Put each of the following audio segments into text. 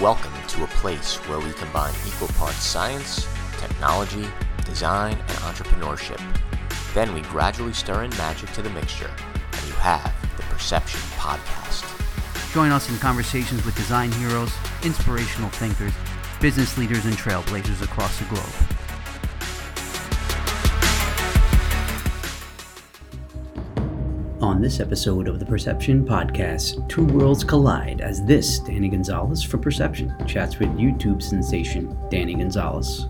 Welcome to a place where we combine equal parts science, technology, design, and entrepreneurship. Then we gradually stir in magic to the mixture, and you have the Perception Podcast. Join us in conversations with design heroes, inspirational thinkers, business leaders, and trailblazers across the globe. On this episode of the Perception Podcast, two worlds collide as this Danny Gonzalez for Perception chats with YouTube sensation Danny Gonzalez.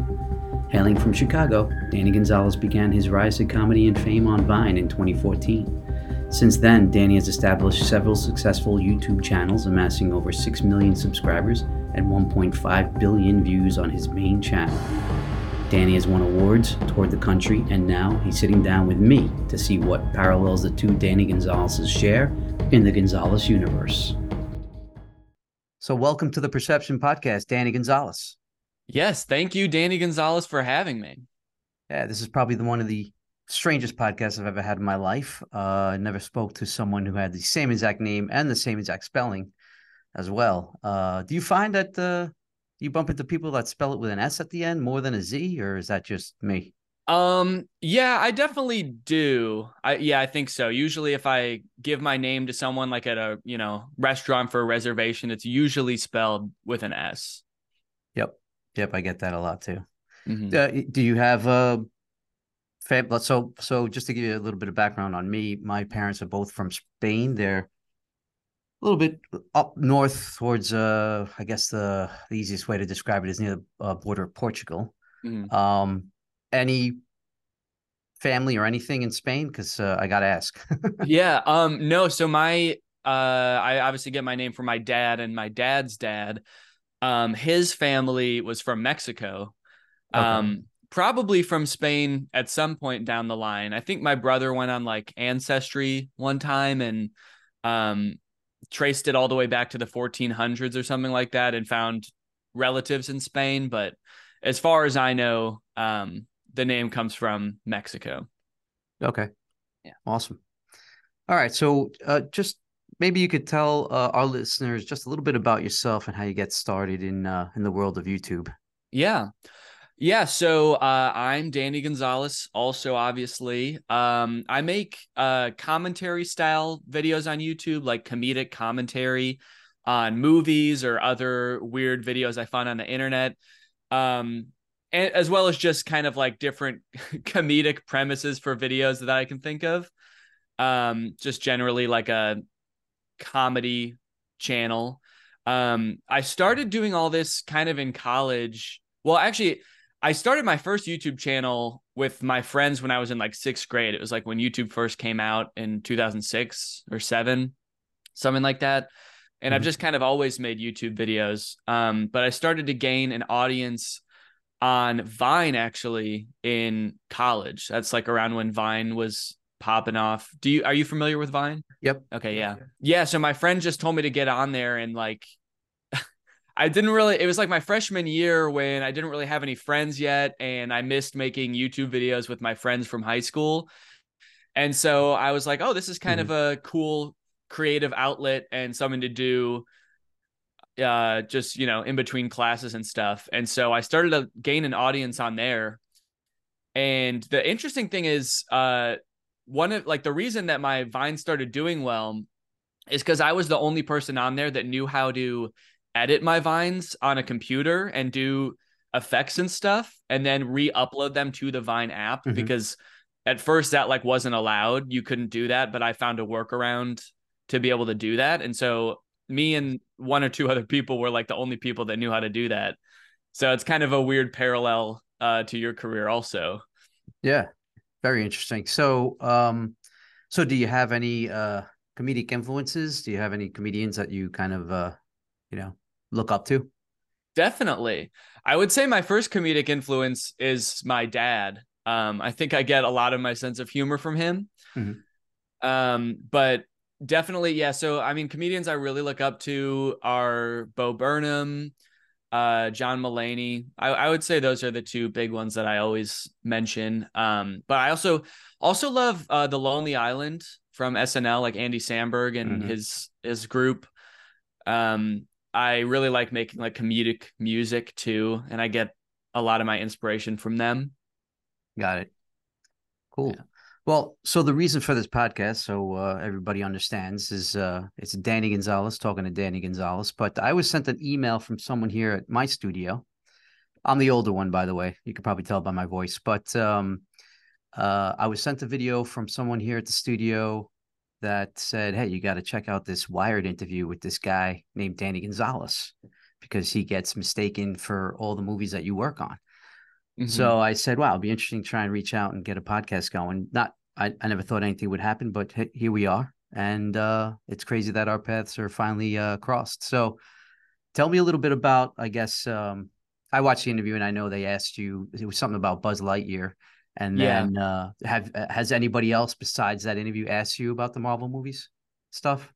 Hailing from Chicago, Danny Gonzalez began his rise to comedy and fame on Vine in 2014. Since then, Danny has established several successful YouTube channels, amassing over 6 million subscribers and 1.5 billion views on his main channel. Danny has won awards, toward the country, and now he's sitting down with me to see what parallels the two Danny Gonzalez's share in the Gonzalez universe. So, welcome to the Perception Podcast, Danny Gonzalez. Yes, thank you, Danny Gonzalez, for having me. Yeah, this is probably the one of the strangest podcasts I've ever had in my life. Uh, I never spoke to someone who had the same exact name and the same exact spelling as well. Uh, do you find that uh, you bump into people that spell it with an S at the end more than a Z, or is that just me? Um, yeah, I definitely do. I yeah, I think so. Usually if I give my name to someone like at a, you know, restaurant for a reservation, it's usually spelled with an S. Yep. Yep, I get that a lot too. Mhm. Uh, do you have a fam- so so just to give you a little bit of background on me, my parents are both from Spain. They're a little bit up north towards uh I guess the, the easiest way to describe it is near the uh, border of Portugal. Mhm. Um any family or anything in Spain cuz uh, I got to ask. yeah, um no, so my uh I obviously get my name from my dad and my dad's dad. Um his family was from Mexico. Okay. Um probably from Spain at some point down the line. I think my brother went on like ancestry one time and um traced it all the way back to the 1400s or something like that and found relatives in Spain, but as far as I know, um the name comes from Mexico. Okay. Yeah. Awesome. All right. So, uh, just maybe you could tell uh, our listeners just a little bit about yourself and how you get started in uh, in the world of YouTube. Yeah. Yeah, so uh, I'm Danny Gonzalez, also obviously. Um, I make uh, commentary style videos on YouTube, like comedic commentary on movies or other weird videos I find on the internet, um, and, as well as just kind of like different comedic premises for videos that I can think of. Um, just generally like a comedy channel. Um, I started doing all this kind of in college. Well, actually, I started my first YouTube channel with my friends when I was in like sixth grade. It was like when YouTube first came out in 2006 or seven, something like that. And I've Mhm. just kind of always made YouTube videos. Um, but I started to gain an audience on Vine actually in college. That's like around when Vine was popping off. Do you are you familiar with Vine? Yep. Okay, yeah. Yeah, so my friend just told me to get on there and like I didn't really it was like my freshman year when I didn't really have any friends yet and I missed making YouTube videos with my friends from high school. And so I was like, "Oh, this is kind of a cool creative outlet and something to do uh just, you know, in between classes and stuff." And so I started to gain an audience on there. And the interesting thing is uh one of like the reason that my Vine started doing well is because I was the only person on there that knew how to edit my vines on a computer and do effects and stuff and then re-upload them to the Vine app Mhm. because at first that like wasn't allowed. You couldn't do that, but I found a workaround to be able to do that. And so me and one or two other people were like the only people that knew how to do that. So it's kind of a weird parallel uh, to your career also. Yeah. Very interesting. So, um, so do you have any uh, comedic influences? Do you have any comedians that you kind of, uh, you know, look up to? Definitely. I would say my first comedic influence is my dad. Um, I think I get a lot of my sense of humor from him. Mhm. Um, but definitely, yeah. So, I mean, comedians I really look up to are Bo Burnham, uh, John Mulaney. I, I would say those are the two big ones that I always mention. Um, but I also also love uh, the Lonely Island from SNL, like Andy Samberg and Mhm. his his group. Um, I really like making like comedic music too, and I get a lot of my inspiration from them. Got it. Cool. Yeah. Well, so the reason for this podcast, so uh, everybody understands, is uh, it's Danny Gonzalez talking to Danny Gonzalez. But I was sent an email from someone here at my studio. I'm the older one, by the way. You can probably tell by my voice. But um, uh, I was sent a video from someone here at the studio that said, "Hey, you got to check out this Wired interview with this guy named Danny Gonzalez because he gets mistaken for all the movies that you work on." Mm-hmm. So I said, "Wow, it'd be interesting to try and reach out and get a podcast going." Not, I, I never thought anything would happen, but here we are, and uh, it's crazy that our paths are finally uh, crossed. So, tell me a little bit about, I guess. Um, I watched the interview and I know they asked you it was something about Buzz Lightyear and then yeah. uh, have uh, has anybody else besides that interview asked you about the Marvel movies stuff?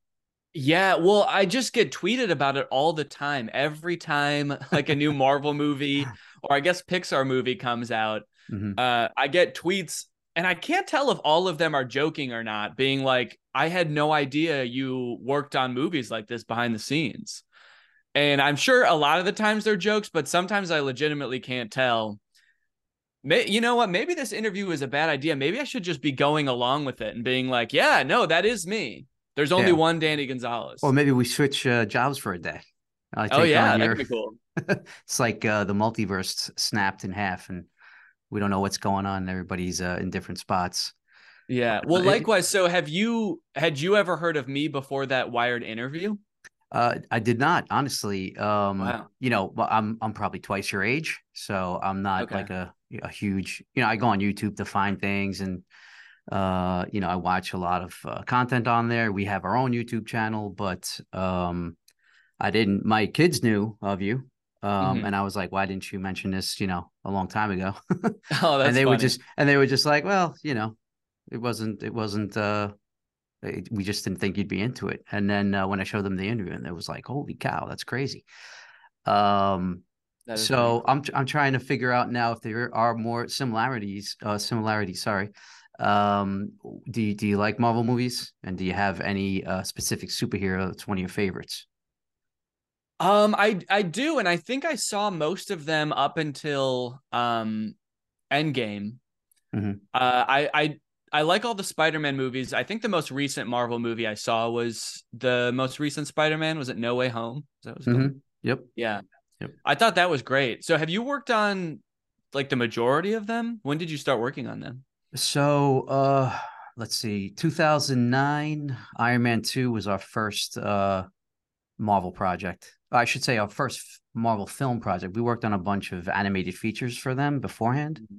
Yeah, well, I just get tweeted about it all the time. Every time like a new Marvel movie or I guess Pixar movie comes out, mm-hmm. uh, I get tweets and I can't tell if all of them are joking or not, being like, I had no idea you worked on movies like this behind the scenes. And I'm sure a lot of the times they're jokes, but sometimes I legitimately can't tell. May, you know what? Maybe this interview is a bad idea. Maybe I should just be going along with it and being like, yeah, no, that is me. There's only yeah. one Danny Gonzalez. Or maybe we switch uh, jobs for a day. oh yeah, that'd be cool. it's like uh, the multiverse snapped in half, and we don't know what's going on. Everybody's uh, in different spots. Yeah. Well, likewise. So, have you had you ever heard of me before that Wired interview? Uh, I did not, honestly. Um, wow. You know, I'm I'm probably twice your age, so I'm not okay. like a a huge. You know, I go on YouTube to find things, and uh, you know, I watch a lot of uh, content on there. We have our own YouTube channel, but um, I didn't. My kids knew of you, um, mm-hmm. and I was like, "Why didn't you mention this?" You know, a long time ago. oh, that's and they funny. were just and they were just like, "Well, you know, it wasn't it wasn't uh we just didn't think you'd be into it. And then uh, when I showed them the interview, and it was like, holy cow, that's crazy. Um, that so I'm I'm trying to figure out now if there are more similarities. Uh, similarities, sorry. Um, do you, do you like Marvel movies, and do you have any uh, specific superhero that's one of your favorites? Um, I I do, and I think I saw most of them up until um, Endgame. Mm-hmm. Uh, I I I like all the Spider-Man movies. I think the most recent Marvel movie I saw was the most recent Spider-Man. Was it No Way Home? That was mm-hmm. Yep. Yeah. Yep. I thought that was great. So have you worked on like the majority of them? When did you start working on them? So uh let's see. 2009 Iron Man 2 was our first uh Marvel project. I should say our first Marvel film project. We worked on a bunch of animated features for them beforehand. Mm-hmm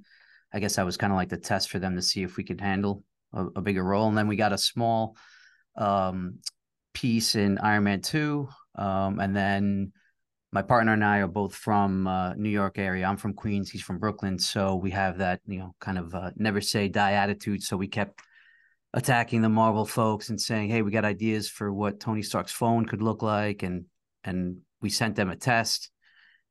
I guess that was kind of like the test for them to see if we could handle a, a bigger role. And then we got a small um, piece in Iron Man 2. Um, and then my partner and I are both from uh, New York area. I'm from Queens. He's from Brooklyn. So we have that, you know, kind of uh, never say die attitude. So we kept attacking the Marvel folks and saying, "Hey, we got ideas for what Tony Stark's phone could look like," and and we sent them a test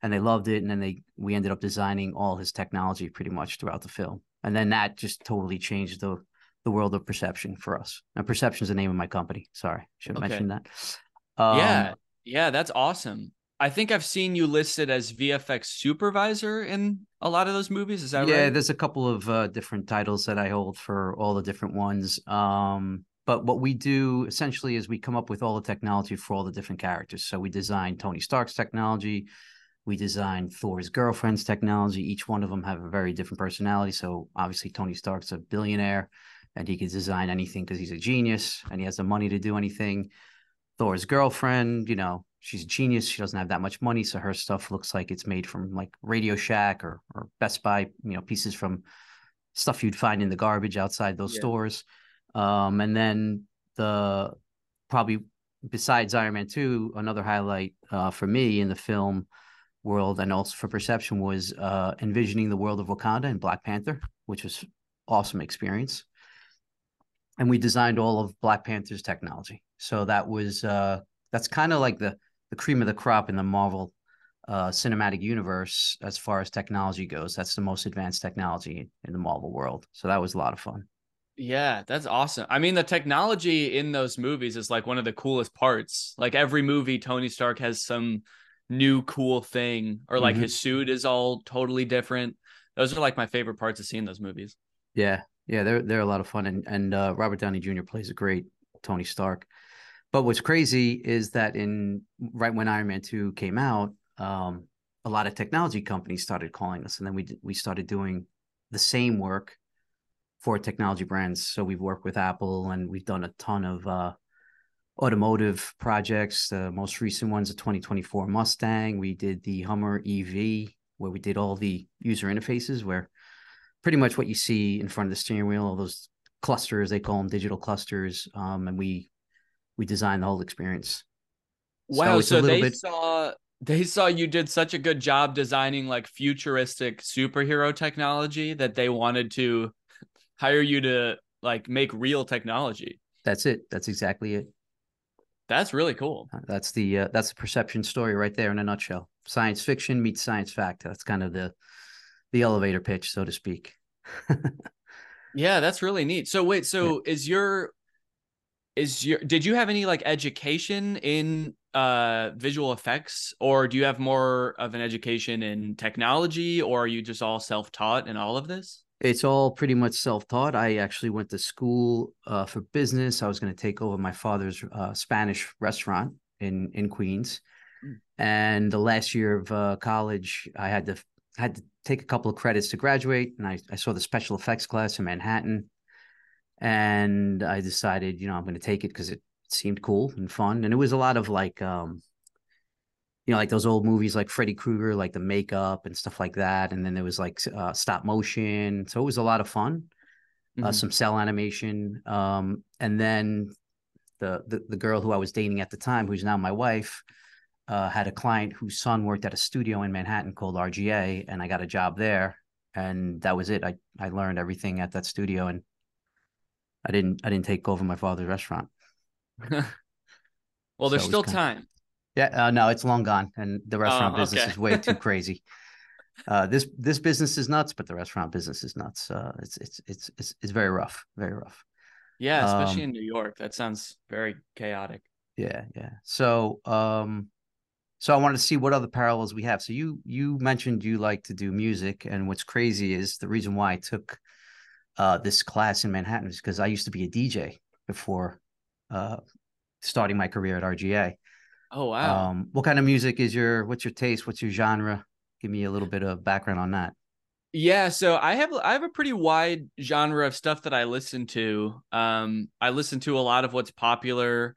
and they loved it. And then they we ended up designing all his technology pretty much throughout the film. And then that just totally changed the the world of perception for us. And perception is the name of my company. Sorry, should have okay. mentioned that. Um, yeah, yeah, that's awesome. I think I've seen you listed as VFX supervisor in a lot of those movies. Is that yeah, right? Yeah, there's a couple of uh, different titles that I hold for all the different ones. Um, but what we do essentially is we come up with all the technology for all the different characters. So we design Tony Stark's technology, we designed Thor's girlfriend's technology. Each one of them have a very different personality. So obviously Tony Stark's a billionaire and he can design anything because he's a genius and he has the money to do anything. Thor's girlfriend, you know, she's a genius. She doesn't have that much money, so her stuff looks like it's made from like Radio Shack or or Best Buy, you know, pieces from stuff you'd find in the garbage outside those yeah. stores. Um, and then the probably besides Iron Man 2, another highlight uh, for me in the film world and also for perception was uh, envisioning the world of Wakanda and Black Panther, which was awesome experience. And we designed all of Black Panther's technology. So that was uh, that's kind of like the the cream of the crop in the Marvel uh, cinematic universe as far as technology goes. That's the most advanced technology in the Marvel world. So that was a lot of fun. Yeah, that's awesome. I mean, the technology in those movies is like one of the coolest parts. Like every movie, Tony Stark has some new cool thing, or like Mhm. his suit is all totally different. Those are like my favorite parts of seeing those movies. Yeah, yeah, they're they're a lot of fun, and and uh, Robert Downey Jr. plays a great Tony Stark. But what's crazy is that in right when Iron Man two came out, um, a lot of technology companies started calling us, and then we we started doing the same work for technology brands. So we've worked with Apple, and we've done a ton of uh, automotive projects. The most recent one's a 2024 Mustang. We did the Hummer EV, where we did all the user interfaces, where pretty much what you see in front of the steering wheel, all those clusters, they call them digital clusters. Um, and we we designed the whole experience. Wow, a so, they bit- saw they saw you did such a good job designing like futuristic superhero technology that they wanted to hire you to like make real technology. That's it. That's exactly it. That's really cool. Uh, That's the uh, that's the perception story right there in a nutshell. Science fiction meets science fact. That's kind of the the elevator pitch, so to speak. Yeah, that's really neat. So wait, so is your is your did you have any like education in uh visual effects or do you have more of an education in technology or are you just all self-taught in all of this? It's all pretty much self-taught. I actually went to school uh, for business. I was going to take over my father's uh, Spanish restaurant in in Queens, Mm. and the last year of uh, college, I had to had to take a couple of credits to graduate, and I, I saw the special effects class in Manhattan, and I decided, you know, I'm going to take it because it seemed cool and fun, and it was a lot of like, um, you know, like those old movies like Freddy Krueger, like the makeup and stuff like that, and then there was like uh, stop motion, so it was a lot of fun uh, Mhm. some cel animation, um, and then the, the the girl who I was dating at the time, who's now my wife, uh, had a client whose son worked at a studio in Manhattan called RGA, and I got a job there, and that was it. I I learned everything at that studio, and I didn't I didn't take over my father's restaurant. well, there's So it still time. Yeah, uh, no, it's long gone, and the restaurant Oh, business okay. is way too crazy. Uh, this this business is nuts, but the restaurant business is nuts. Uh, it's it's it's it's it's very rough, very rough. Yeah, especially Um, in New York. That sounds very chaotic. Yeah, yeah. So, um, so I wanted to see what other parallels we have. So you you mentioned you like to do music, and what's crazy is the reason why I took uh this class in Manhattan is because I used to be a DJ before uh starting my career at RGA. Oh wow. Um, what kind of music is your what's your taste? What's your genre? Give me a little bit of background on that. Yeah, so I have I have a pretty wide genre of stuff that I listen to. Um, I listen to a lot of what's popular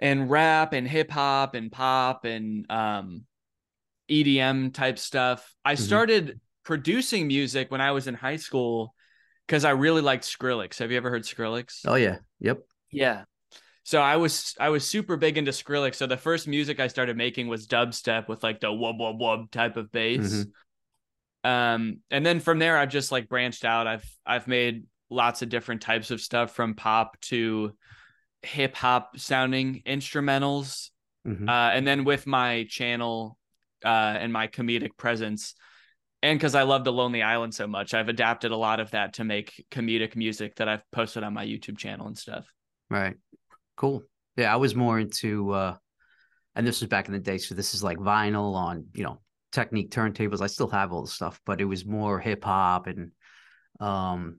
and rap and hip hop and pop and um EDM type stuff. I Mhm. started producing music when I was in high school because I really liked Skrillex. Have you ever heard Skrillex? Oh yeah, yep. Yeah. So I was I was super big into Skrillex. So the first music I started making was dubstep with like the wub wub wub type of bass. Um, and then from there I've just like branched out. I've I've made lots of different types of stuff from pop to hip hop sounding instrumentals. Mhm. Uh, and then with my channel uh, and my comedic presence, and because I love the Lonely Island so much, I've adapted a lot of that to make comedic music that I've posted on my YouTube channel and stuff. Right. Cool. Yeah, I was more into uh and this was back in the day, so this is like vinyl on, you know, Technics turntables. I still have all the stuff, but it was more hip hop and um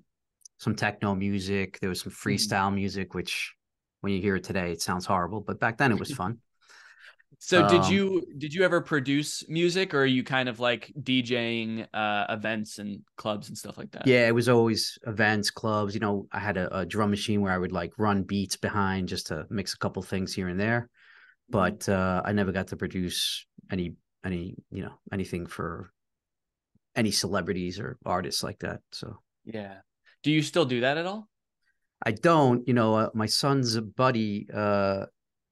some techno music. There was some freestyle music, which when you hear it today, it sounds horrible, but back then it was fun. So did Um, you did you ever produce music or are you kind of like DJing uh events and clubs and stuff like that? Yeah, it was always events, clubs. You know, I had a, a drum machine where I would like run beats behind just to mix a couple things here and there. But uh, I never got to produce any any you know anything for any celebrities or artists like that. So Yeah. Do you still do that at all? I don't. You know, uh, my son's buddy uh,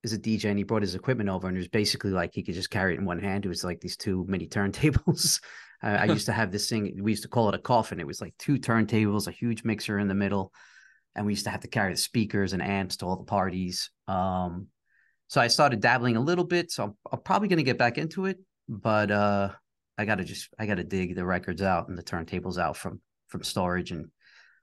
is a DJ and he brought his equipment over and it was basically like he could just carry it in one hand. It was like these two mini turntables. I, I used to have this thing. We used to call it a coffin. It was like two turntables, a huge mixer in the middle, and we used to have to carry the speakers and amps to all the parties. Um, so I started dabbling a little bit. So I'm, I'm probably going to get back into it, but uh, I got to just I got to dig the records out and the turntables out from from storage and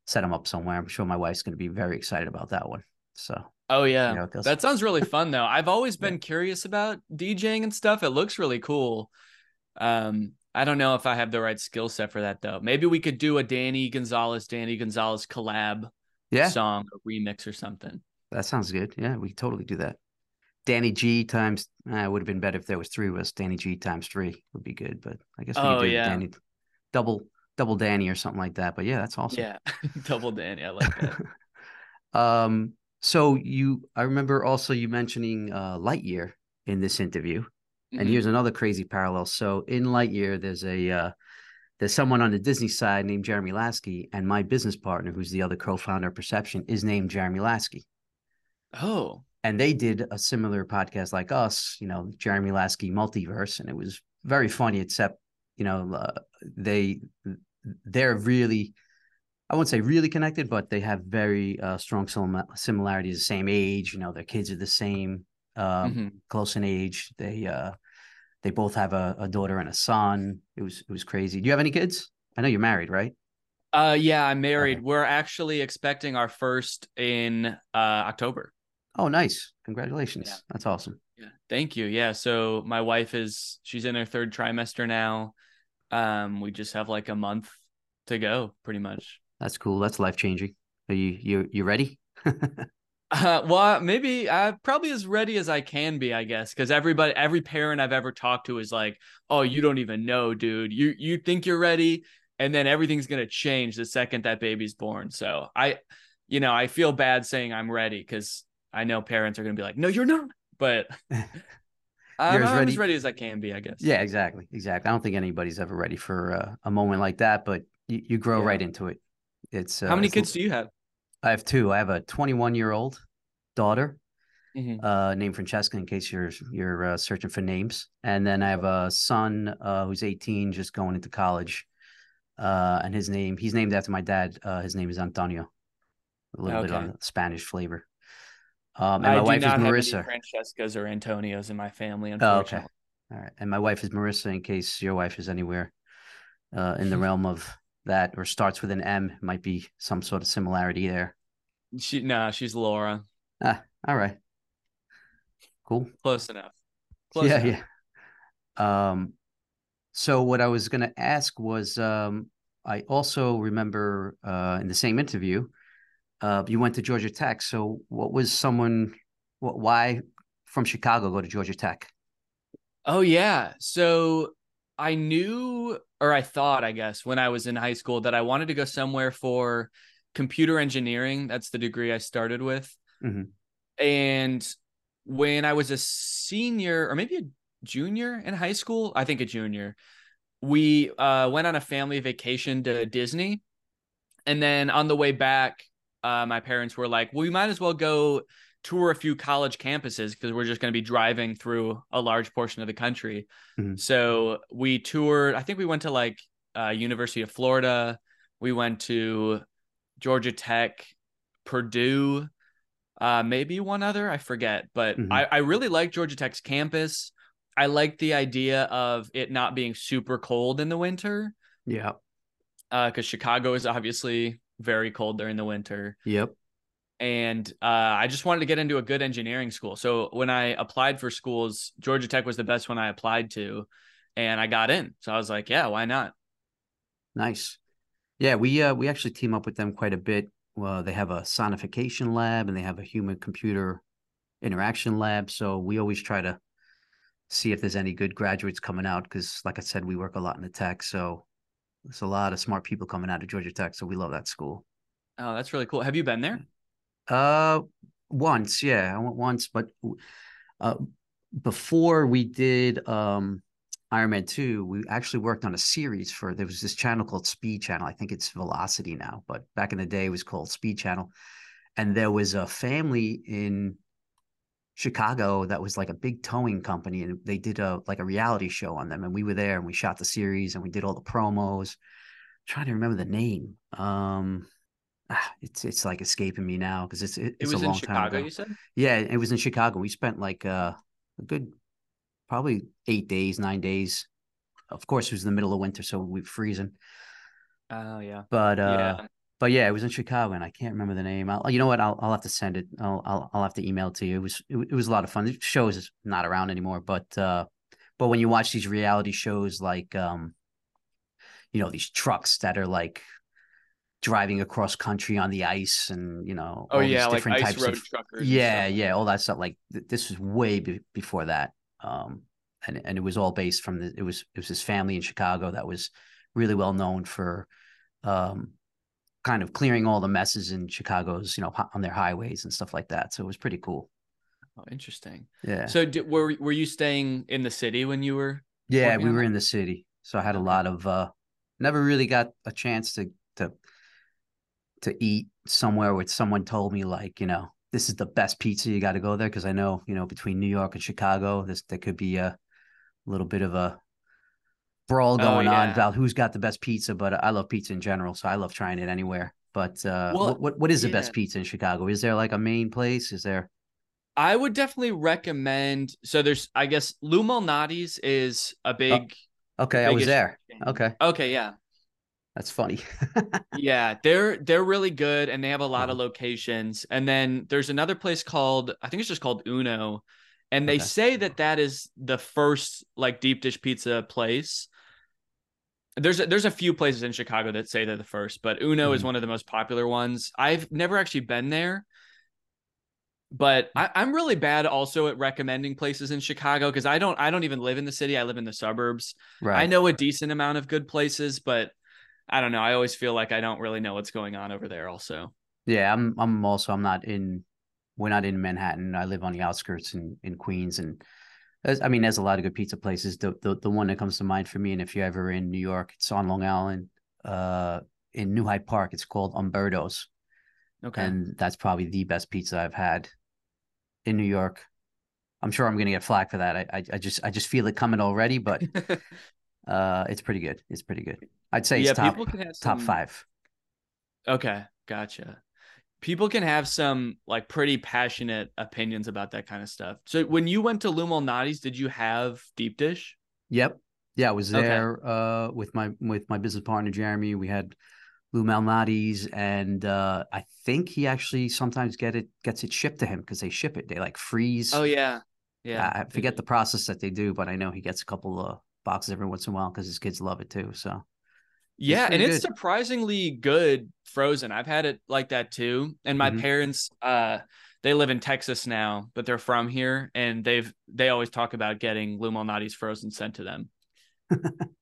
set them up somewhere. I'm sure my wife's going to be very excited about that one. So Oh yeah. it goes. That sounds really fun though. I've always been curious about DJing and stuff. It looks really cool. Um I don't know if I have the right skill set for that though. Maybe we could do a Danny Gonzalez, Danny Gonzalez collab yeah, song or remix or something. that sounds good. Yeah, we totally do that. Danny G times uh, would have been better if there was three of us. Danny G times three would be good, but I guess we Oh, could do yeah. Danny double double Danny or something like that. But yeah, that's awesome. Yeah. Double Danny. I like that. um, so you, I remember also you mentioning uh, Lightyear in this interview, and Mhm. here's another crazy parallel. So in Lightyear, there's a uh, there's someone on the Disney side named Jeremy Lasky, and my business partner, who's the other co-founder of Perception, is named Jeremy Lasky. Oh. And they did a similar podcast like us, you know, Jeremy Lasky Multiverse, and it was very funny. Except, you know, uh, they they're really I wouldn't say really connected, but they have very uh, strong sim- similarities. The same age, you know, their kids are the same, um, Mhm. close in age. They uh, they both have a, a daughter and a son. It was it was crazy. Do you have any kids? I know you're married, right? Uh yeah, I'm married. Okay. We're actually expecting our first in uh October. Oh, nice! Congratulations. Yeah. That's awesome. Yeah. Thank you. Yeah. So my wife is she's in her third trimester now. Um, we just have like a month to go, pretty much. That's cool. That's life changing. Are you you you ready? Uh, well, maybe uh, probably as ready as I can be, I guess, because everybody, every parent I've ever talked to is like, "Oh, you don't even know, dude. You you think you're ready, and then everything's gonna change the second that baby's born." So I, you know, I feel bad saying I'm ready because I know parents are gonna be like, "No, you're not," but I'm, as I'm ready- as ready as I can be, I guess. Yeah, exactly, exactly. I don't think anybody's ever ready for uh, a moment like that, but you, you grow Yeah. right into it. It's uh, How many it's- kids do you have? I have two. I have a 21 year old daughter Mhm. uh, named Francesca. In case you're you're uh, searching for names, and then I have a son uh, who's 18, just going into college, uh, and his name he's named after my dad. Uh, his name is Antonio. A little bit on Spanish flavor. Um, and I my wife is not have any Marissa. Francescas or Antonios in my family, Oh, unfortunately. okay. All right. And my wife is Marissa, in case your wife is anywhere uh, in the realm of that or starts with an M, might be some sort of similarity there. She no, she's Laura. Ah, all right. Cool. Close enough. Close yeah, enough. yeah. Um, so what I was going to ask was, um, I also remember uh, in the same interview, uh, you went to Georgia Tech. So what was someone, what, why from Chicago go to Georgia Tech? Oh yeah. So I knew or I thought, I guess, when I was in high school that I wanted to go somewhere for computer engineering. That's the degree I started with. Mhm. And when I was a senior or maybe a junior in high school, I think a junior, we uh, went on a family vacation to Disney. And then on the way back, uh, my parents were like, well, we might as well go tour a few college campuses because we're just going to be driving through a large portion of the country. Mhm. So we toured, I think we went to like uh, University of Florida. We went to Georgia Tech, Purdue, uh, maybe one other, I forget. But Mhm. I, I really like Georgia Tech's campus. I like the idea of it not being super cold in the winter Yeah. because Chicago is obviously very cold during the winter Yep. And uh, I just wanted to get into a good engineering school. So when I applied for schools, Georgia Tech was the best one I applied to, and I got in. So I was like, yeah, why not? Nice. Yeah, we uh we actually team up with them quite a bit. Well, they have a sonification lab and they have a human computer interaction lab. So we always try to see if there's any good graduates coming out because like I said, we work a lot in the tech. So there's a lot of smart people coming out of Georgia Tech. So we love that school. Oh, that's really cool. Have you been there? Uh once, yeah. I went once, but uh before we did um Iron Man 2, we actually worked on a series for there was this channel called Speed Channel. I think it's Velocity now, but back in the day it was called Speed Channel. And there was a family in Chicago that was like a big towing company and they did a like a reality show on them and we were there and we shot the series and we did all the promos. trying to remember the name. Um it's it's like escaping me now because it's it- It it's was a in long time ago. you said? Yeah, it was in Chicago. We spent like uh, a good, probably eight days, nine days. Of course, it was in the middle of winter, so we were freezing. Oh, yeah. But uh, yeah. but yeah, it was in Chicago, and I can't remember the name. I'll, you know what? I'll I'll have to send it. I'll I'll, I'll have to email it to you. It was it, it was a lot of fun. The show is not around anymore, but uh, but when you watch these reality shows like um, you know, these trucks that are like driving across country on the ice, and you know, Oh all yeah, like different ice types road of truckers. yeah, yeah, all that stuff. Like th- this was way be- before that, um, and and it was all based from the. It was it was his family in Chicago that was really well known for, um, kind of clearing all the messes in Chicago's, you know, on their highways and stuff like that. So it was pretty cool. Oh, interesting. Yeah, So did, were were you staying in the city when you were? yeah, we were in the city, so I had a lot of. uh Never really got a chance to to eat somewhere where someone told me like, you know, this is the best pizza. You got to go there because I know, you know, between New York and Chicago, this there could be a little bit of a brawl Oh, going on about who's got the best pizza. But I love pizza in general, so I love trying it anywhere. But uh, Well, what, what what is the best pizza in Chicago? Is there like a main place? Is there? I would definitely recommend. So there's, I guess, Lou Malnati's is a big. Okay, I was there. chain. Okay, Okay, yeah, that's funny. yeah, they're they're really good, and they have a lot of Mhm. locations. And then there's another place called, I think it's just called Uno, and they Okay. say that that is the first like deep dish pizza place. There's a, there's a few places in Chicago that say they're the first, but Uno is Mhm. one of the most popular ones. I've never actually been there, but I, I'm really bad also at recommending places in Chicago because I don't I don't even live in the city. I live in the suburbs. right. I know a decent amount of good places, but I don't know. I always feel like I don't really know what's going on over there. Also, Yeah, I'm I'm also I'm not in we're not in Manhattan. I live on the outskirts in in Queens and I mean there's a lot of good pizza places. The the the one that comes to mind for me and if you're ever in New York, it's on Long Island uh in New Hyde Park. It's called Umberto's okay. and that's probably the best pizza I've had in New York. I'm sure I'm going to get flack for that. I, I I just I just feel it coming already, but uh it's pretty good. It's pretty good. I'd say yeah, it's top people can have top 5. Okay, gotcha. People can have some like pretty passionate opinions about that kind of stuff. So when you went to Lou Malnati's, did you have deep dish? Yep. Yeah, I was Okay. there uh with my with my business partner Jeremy. We had Lou Malnati's and uh I think he actually sometimes get it gets it shipped to him because they ship it. They like freeze. Oh yeah, yeah. I forget the process that they do, but I know he gets a couple of boxes every once in a while because his kids love it too. So Yeah, and it's good. surprisingly good frozen. I've had it like that too. And my Mhm. parents, uh, they live in Texas now, but they're from here, and they've they always talk about getting Lou Malnati's frozen sent to them.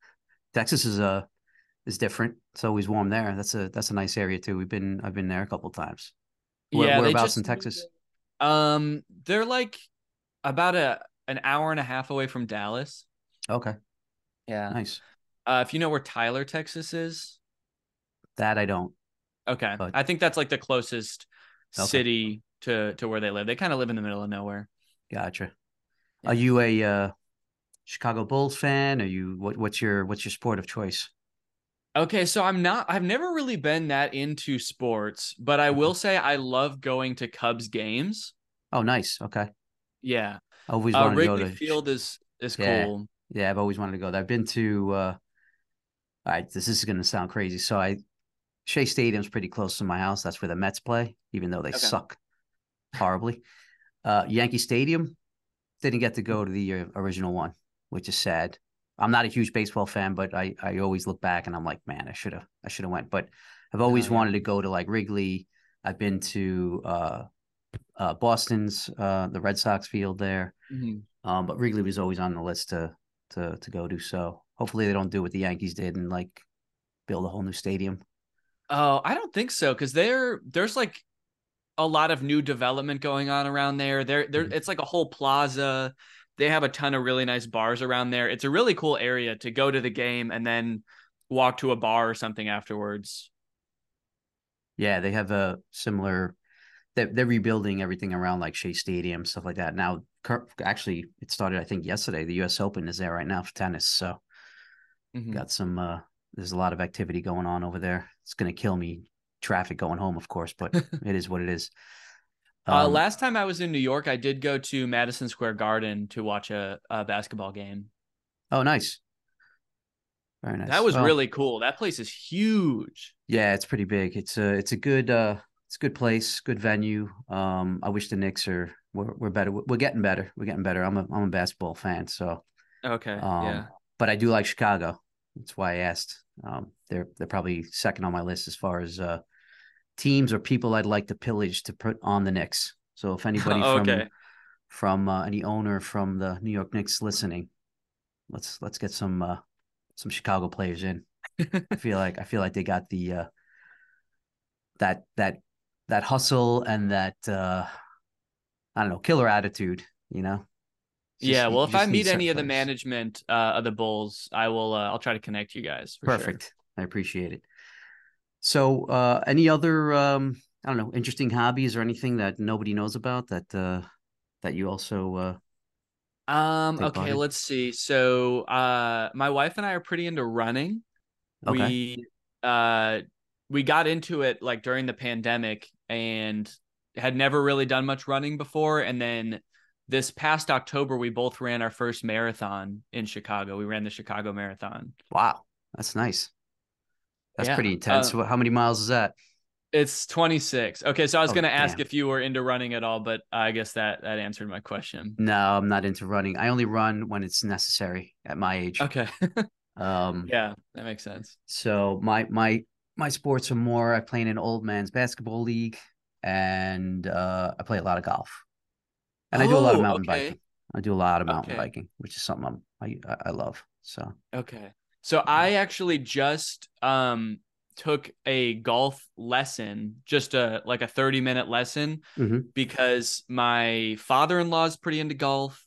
Texas is uh is different. It's always warm there. That's a that's a nice area too. We've been I've been there a couple of times. Where- yeah, whereabouts just in Texas? Um, they're like about a an hour and a half away from Dallas. Okay, Yeah. nice. Uh, if you know where Tyler, Texas is, That I don't. okay, But- I think that's like the closest Okay. city to to where they live. They kind of live in the middle of nowhere. Gotcha. Yeah. Are you a uh, Chicago Bulls fan? Are you what, what's your what's your sport of choice? Okay, so I'm not I've never really been that into sports, but I will say I love going to Cubs games. Oh, nice. Okay. Yeah. Always Uh, wanted to go to Field is is Yeah. cool. Yeah, I've always wanted to go there. I've been to uh all right, this is gonna sound crazy. So I Shea Stadium's pretty close to my house. That's where the Mets play, even though they Okay. suck horribly. Uh Yankee Stadium didn't get to go to the uh, original one, which is sad. I'm not a huge baseball fan, but I I always look back and I'm like, man, I should have I should have went. But I've always yeah. wanted to go to like Wrigley. I've been to uh uh Boston's uh the Red Sox field there. Mhm. Um, but Wrigley was always on the list to to to go to. So hopefully they don't do what the Yankees did and like build a whole new stadium. Oh, I don't think so because there there's like a lot of new development going on around there. There there Mhm. it's like a whole plaza. They have a ton of really nice bars around there. It's a really cool area to go to the game and then walk to a bar or something afterwards. Yeah, they have a similar. They're, they're rebuilding everything around like Shea Stadium, stuff like that. Now, actually, it started I think yesterday. The U.S. Open is there right now for tennis. So Mhm. got some. uh There's a lot of activity going on over there. It's gonna kill me. Traffic going home, of course, but it is what it is. uh, Um, last time I was in New York, I did go to Madison Square Garden to watch a, a basketball game. oh, nice. Very nice. That was Well, really cool. That place is huge. Yeah, it's pretty big. It's a it's a good uh it's a good place, good venue. Um, I wish the Knicks are we're we're better. We're getting better. We're getting better. I'm a I'm a basketball fan, so Okay. um, yeah. But I do like Chicago. That's why I asked. Um, they're they're probably second on my list as far as uh teams or people I'd like to pillage to put on the Knicks. So if anybody from okay. from uh, any owner from the New York Knicks listening, let's let's get some uh some Chicago players in. I feel like I feel like they got the uh that that that hustle and that uh I don't know killer attitude. You know. Just- yeah. Well, if I meet any of the management uh, of the Bulls, I will. Uh, I'll try to connect you guys. For sure. Perfect. I appreciate it. So, uh, any other, um, I don't know, interesting hobbies or anything that nobody knows about that, uh, that you also, uh, Um. Okay. in. Let's see. So, uh, my wife and I are pretty into running. Okay. We, uh, we got into it like during the pandemic and had never really done much running before, and then this past October we both ran our first marathon in Chicago. We ran the Chicago Marathon. wow, that's nice. That's Yeah, pretty intense. uh, How many miles is that? It's 26. Okay, so I was Oh, going to ask damn. if you were into running at all, but I guess that that answered my question. No, I'm not into running. I only run when it's necessary at my age. Okay. Um, yeah, that makes sense. So my my my sports are more. I play in an old man's basketball league, and uh, I play a lot of golf, and I do a lot of Oh, mountain okay. biking. I do a lot of mountain Okay. biking, which is something I'm, I I love. So Okay. So I actually just um took a golf lesson, just a like a 30 minute lesson Mhm. because my father-in-law is pretty into golf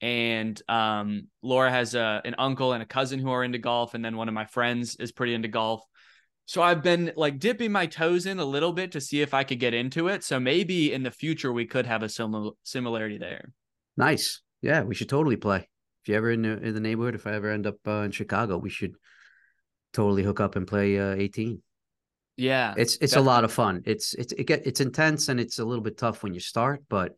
and um Laura has a an uncle and a cousin who are into golf and then one of my friends is pretty into golf. So I've been like dipping my toes in a little bit to see if I could get into it. So maybe in the future we could have a similar similarity there. nice. Yeah, we should totally play. If you ever in the in the neighborhood, if I ever end up uh, in Chicago, we should totally hook up and play uh, 18. Yeah. It's it's a lot of fun. It's it's it get it's intense and it's a little bit tough when you start, but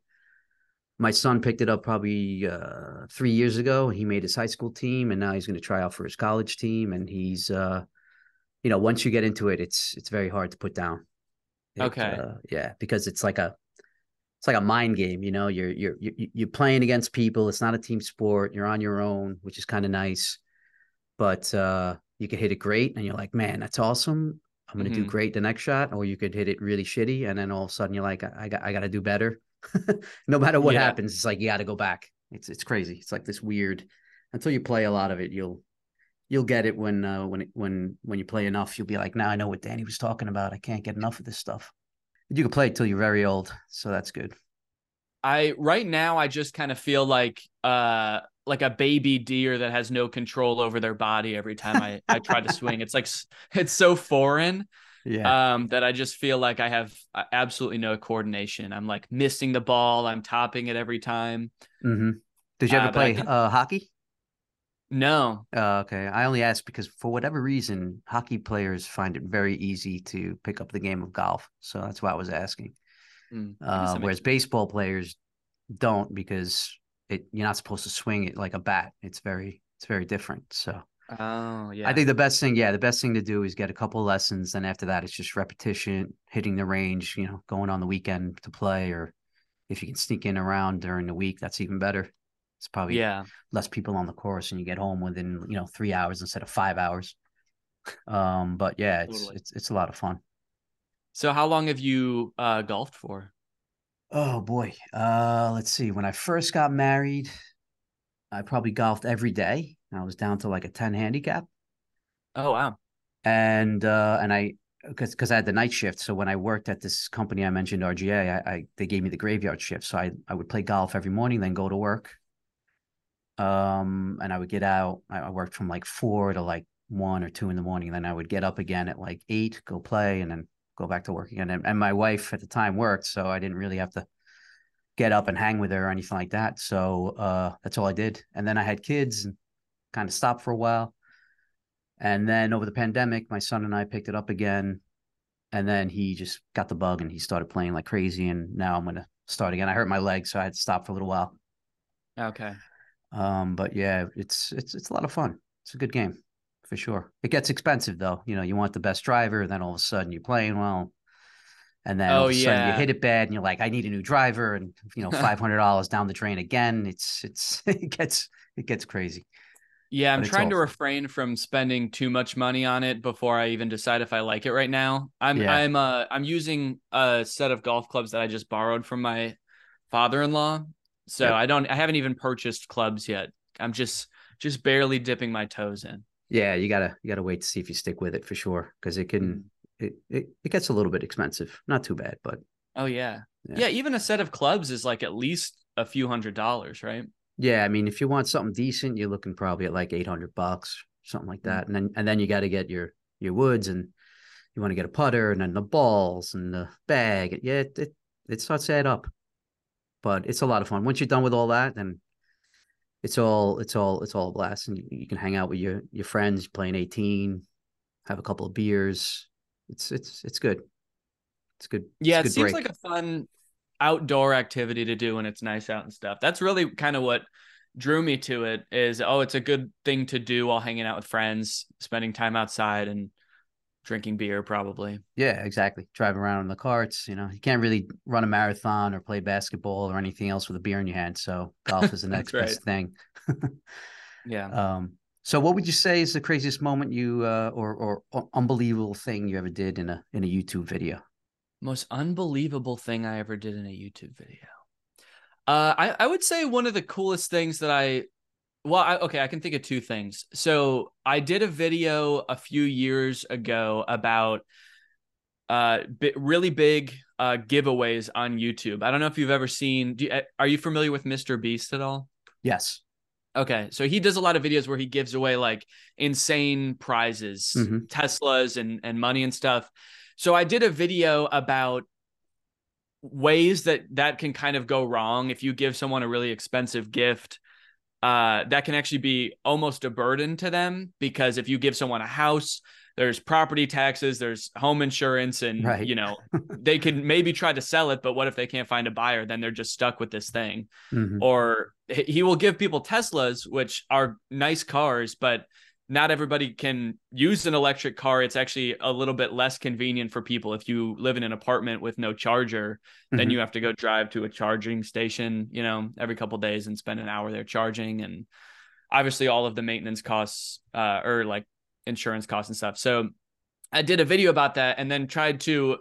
my son picked it up probably uh, three years ago. He made his high school team, and now he's going to try out for his college team. And he's, uh, you know, once you get into it, it's it's very hard to put down. It, Okay. uh, yeah, because it's like a it's like a mind game. You know, you're you're you're playing against people. It's not a team sport. You're on your own, which is kind of nice. But uh, you could hit it great, and you're like, man, that's awesome. I'm going to do Mhm. great the next shot, or you could hit it really shitty, and then all of a sudden you're like, I, I got I got to do better. no matter what Yeah. happens, it's like you got to go back. It's it's crazy. It's like this weird. Until you play a lot of it, you'll you'll get it when uh, when when when you play enough. You'll be like, now I know what Danny was talking about. I can't get enough of this stuff. You can play it till you're very old, so that's good. I right now I just kind of feel like uh like a baby deer that has no control over their body every time I I try to swing. It's like it's so foreign Yeah. um that I just feel like I have uh, absolutely no coordination. I'm like missing the ball, I'm topping it every time. hmm Did you ever uh, play uh, hockey? No. Uh, okay, I only asked because for whatever reason, hockey players find it very easy to pick up the game of golf. So that's why I was asking. Mm, Uh, whereas sense. baseball players don't because it you're not supposed to swing it like a bat. It's very it's very different. So Oh, yeah. I think the best thing, yeah, the best thing to do is get a couple lessons, and after that, it's just repetition, hitting the range. You know, going on the weekend to play, or if you can sneak in around during the week, that's even better. It's probably yeah. less people on the course, and you get home within you know three hours instead of five hours. Um, but yeah, it's Totally. it's it's a lot of fun. So how long have you uh golfed for? Oh boy. Uh let's see. When I first got married, I probably golfed every day. I was down to like a 10 handicap. Oh, wow. And uh and I because because I had the night shift. So when I worked at this company I mentioned, RGA, I, I they gave me the graveyard shift. So I I would play golf every morning, then go to work. Um and I would get out. I, worked from like four to like one or two in the morning. Then I would get up again at like eight, go play, and then go back to work again. And, and my wife at the time worked, so I didn't really have to get up and hang with her or anything like that. So uh, that's all I did. And then I had kids and kind of stopped for a while. And then over the pandemic, my son and I picked it up again. And then he just got the bug and he started playing like crazy. And now I'm going to start again. I hurt my leg, so I had to stop for a little while. Okay. Um, but yeah, it's it's it's a lot of fun. It's a good game. for sure. It gets expensive though. You know, you want the best driver, then all of a sudden you're playing well, and then all Oh, of a sudden you hit it bad, and you're like, I need a new driver, and you know, five hundred dollars down the drain again. It's it's it gets it gets crazy. Yeah, I'm But trying to refrain from spending too much money on it before I even decide if I like it right now. I'm Yeah. I'm uh I'm using a set of golf clubs that I just borrowed from my father-in-law. So Yep. I don't I haven't even purchased clubs yet. I'm just just barely dipping my toes in. Yeah, you gotta you gotta wait to see if you stick with it for sure, because it can Mm-hmm. it, it it gets a little bit expensive. Not too bad, but Oh yeah. Yeah. yeah. even a set of clubs is like at least a few hundred dollars, right? yeah, I mean, if you want something decent, you're looking probably at like eight hundred bucks, something like Mm. that, and then and then you got to get your your woods, and you want to get a putter, and then the balls and the bag. Yeah, it, it it starts to add up, but it's a lot of fun. Once you're done with all that, then it's all it's all it's all a blast, and you, you can hang out with your your friends playing eighteen, have a couple of beers. It's it's it's good. It's good. it's Yeah, it good seems break. like a fun outdoor activity to do when it's nice out and stuff. That's really kind of what drew me to it is oh, it's a good thing to do while hanging out with friends, spending time outside and drinking beer probably. Yeah, exactly. driving around in the carts. You know, you can't really run a marathon or play basketball or anything else with a beer in your hand. So golf is the next That's best thing. Yeah. Um, so what would you say is the craziest moment you uh, or or u- unbelievable thing you ever did in a in a YouTube video? Most unbelievable thing I ever did in a YouTube video. Uh, I, I would say one of the coolest things that I, well, I, okay, I can think of two things. So I did a video a few years ago about uh bi- really big uh giveaways on YouTube. I don't know if you've ever seen. Do you, are you familiar with Mr. Beast at all? Yes. Okay, so he does a lot of videos where he gives away like insane prizes, Mhm. Teslas and and money and stuff. So I did a video about ways that that can kind of go wrong if you give someone a really expensive gift. Uh, that can actually be almost a burden to them because if you give someone a house, there's property taxes, there's home insurance, and Right. you know they can maybe try to sell it, but what if they can't find a buyer? Then they're just stuck with this thing Mhm. or he will give people Teslas, which are nice cars, but not everybody can use an electric car. It's actually a little bit less convenient for people. If you live in an apartment with no charger, then Mhm. you have to go drive to a charging station, you know, every couple days and spend an hour there charging. And obviously, all of the maintenance costs uh, or like insurance costs and stuff. So I did a video about that and then tried to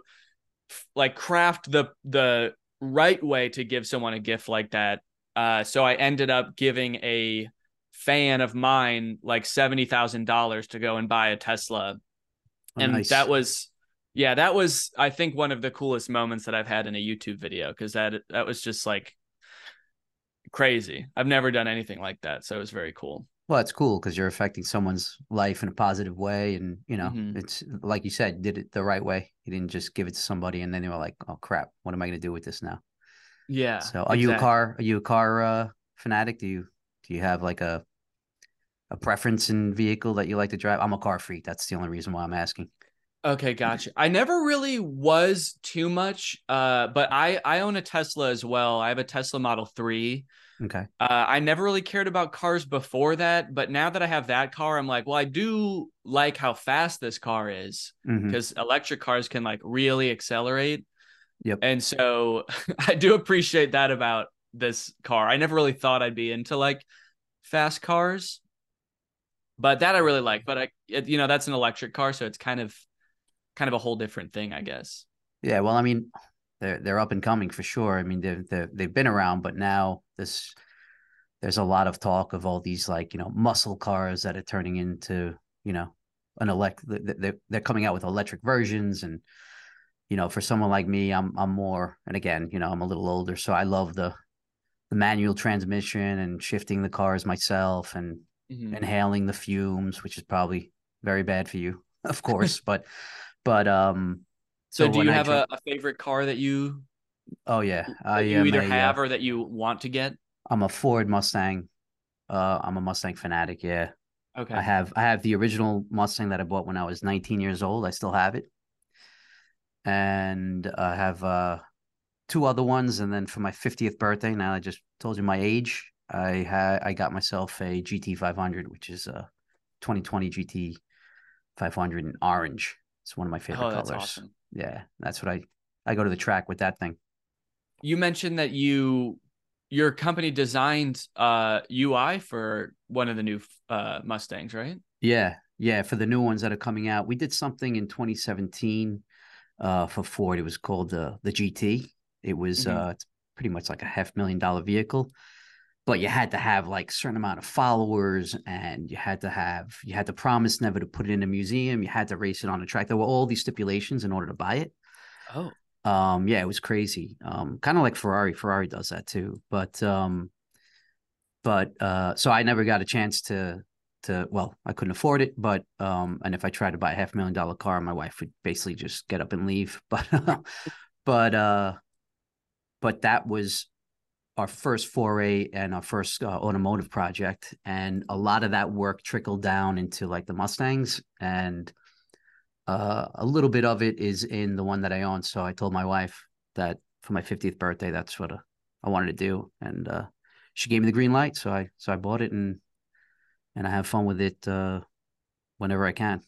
like craft the the right way to give someone a gift like that. Uh, so I ended up giving a fan of mine like seventy thousand dollars to go and buy a Tesla, Oh, and nice. that was yeah, that was I think one of the coolest moments that I've had in a YouTube video because that that was just like crazy. I've never done anything like that, so it was very cool. Well, it's cool because you're affecting someone's life in a positive way, and you know, Mhm. it's like you said, did it the right way. You didn't just give it to somebody, and then they were like, "Oh crap, what am I going to do with this now?" Yeah. So, are you a car? Are you a car uh, fanatic? Do you do you have like a a preference in vehicle that you like to drive? I'm a car freak. That's the only reason why I'm asking. Okay, gotcha. I never really was too much, uh, but I I own a Tesla as well. I have a Tesla Model Three. Okay. Uh, I never really cared about cars before that, but now that I have that car, I'm like, well, I do like how fast this car is because electric cars can like really accelerate. Yep. And so I do appreciate that about this car. I never really thought I'd be into like fast cars, but that I really like. But I, it, you know, that's an electric car, so it's kind of, kind of a whole different thing, I guess. Yeah. Well, I mean, they're they're up and coming for sure. I mean, they've they've, they've been around, but now this there's a lot of talk of all these like you know muscle cars that are turning into you know an elect they're, they're coming out with electric versions and you know for someone like me i'm i'm more and again you know i'm a little older so i love the the manual transmission and shifting the cars myself and Mhm. inhaling the fumes which is probably very bad for you of course but but um So, do you have dri- a, a favorite car that you oh yeah i you either a, uh, have or that you want to get? i'm a ford mustang uh i'm a mustang fanatic yeah Okay. I have I have the original Mustang that I bought when I was 19 years old. I still have it, and I have uh, two other ones. And then for my 50th birthday, now I just told you my age. I had I got myself a GT 500, which is a 2020 GT 500 in orange. It's one of my favorite Oh, colors. awesome. Yeah, that's what I I go to the track with that thing. You mentioned that you your company designed uh UI for one of the new uh Mustangs, right? Yeah, yeah. For the new ones that are coming out, we did something in 2017 uh, for Ford. It was called the the GT. It was Mhm. uh, it's pretty much like a half million dollar vehicle, but you had to have like a certain amount of followers, and you had to have you had to promise never to put it in a museum. You had to race it on a track. There were all these stipulations in order to buy it. Oh. Um, yeah, it was crazy. Um, kind of like Ferrari. Ferrari does that too. But um, but uh, so I never got a chance to to well, I couldn't afford it. But um, and if I tried to buy a half million dollar car, my wife would basically just get up and leave. But but uh, but that was our first foray and our first uh, automotive project, and a lot of that work trickled down into like the Mustangs and uh, a little bit of it is in the one that I own. So I told my wife that for my 50th birthday, that's what uh, I wanted to do, and uh, she gave me the green light. So I so I bought it and and I have fun with it uh, whenever I can.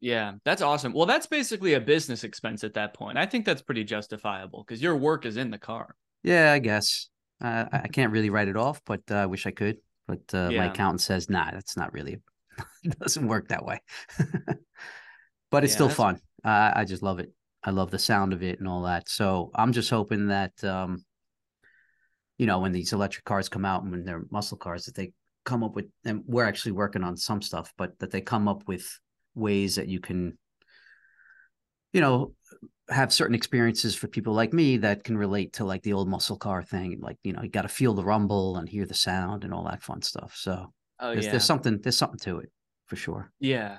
Yeah, that's awesome. Well, that's basically a business expense at that point. I think that's pretty justifiable because your work is in the car. Yeah, I guess uh, I I can't really write it off, but uh, I wish I could. But uh, my accountant says, nah, that's not really. it doesn't work that way. but it's Yeah, still that's- fun. Uh, I just love it. I love the sound of it and all that. So I'm just hoping that, um, you know, when these electric cars come out and when they're muscle cars, that they come up with, and we're actually working on some stuff, but that they come up with ways that you can, you know, have certain experiences for people like me that can relate to like the old muscle car thing. Like, you know, you got to feel the rumble and hear the sound and all that fun stuff. So Oh there's, yeah. there's something, there's something to it for sure. Yeah.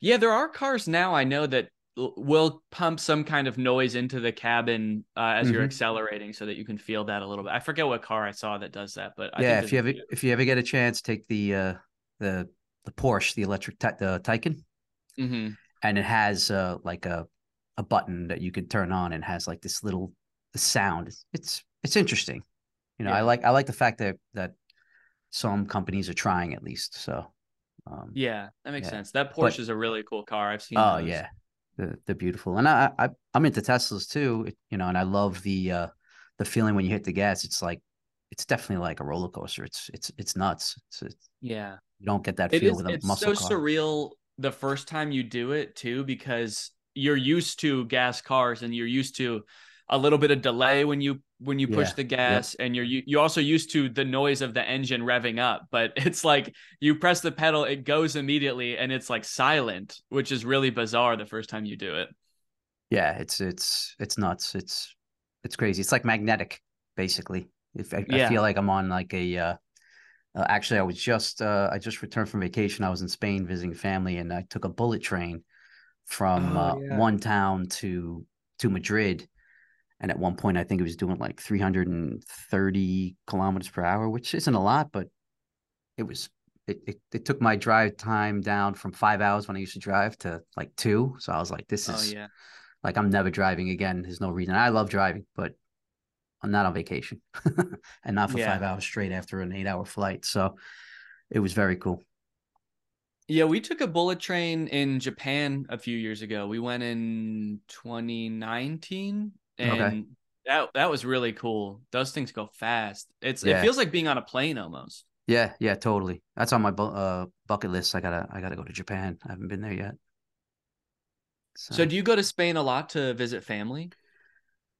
Yeah, there are cars now I know that will pump some kind of noise into the cabin uh, as you're Mhm. accelerating so that you can feel that a little bit. I forget what car I saw that does that, but I yeah, if you ever if you ever get a chance, take the uh the the Porsche, the electric the Taycan, Mhm. and it has uh like a a button that you can turn on and has like this little sound. It's it's, it's interesting. You know, I like I like the fact that that some companies are trying at least. So um Yeah, that makes Yeah. sense. That But- Porsche is a really cool car. I've seen oh those. yeah. They're, they're beautiful. And I, I I'm into Teslas too, you know, and I love the uh the feeling when you hit the gas. It's like it's definitely like a roller coaster. It's it's it's nuts. It's, it's Yeah. you don't get that It feel is with a it's muscle so car. surreal the first time you do it too because you're used to gas cars and you're used to a little bit of delay when you when you push Yeah, the gas and you're you you also used to the noise of the engine revving up but it's like you press the pedal it goes immediately and it's like silent which is really bizarre the first time you do it Yeah, it's it's it's nuts. It's it's crazy. It's like magnetic, basically. If I, I feel like I'm on like a uh, uh, actually I was just uh I just returned from vacation. I was in Spain visiting family and I took a bullet train from Oh, uh, yeah. one town to to Madrid. And at one point I think it was doing like 330 kilometers per hour, which isn't a lot, but it was it, it, it took my drive time down from five hours when I used to drive to like two. So I was like, this oh is yeah like I'm never driving again. There's no reason. I love driving, but I'm not on vacation and not for Yeah. five hours straight after an eight hour flight. So it was very cool. yeah we took a bullet train in japan a few years ago we went in 2019 and Okay. that that was really cool those things go fast it's Yeah. it feels like being on a plane almost Yeah, yeah, totally. That's on my bu- uh, bucket list. I gotta, I gotta go to Japan. I haven't been there yet. So do you go to Spain a lot to visit family?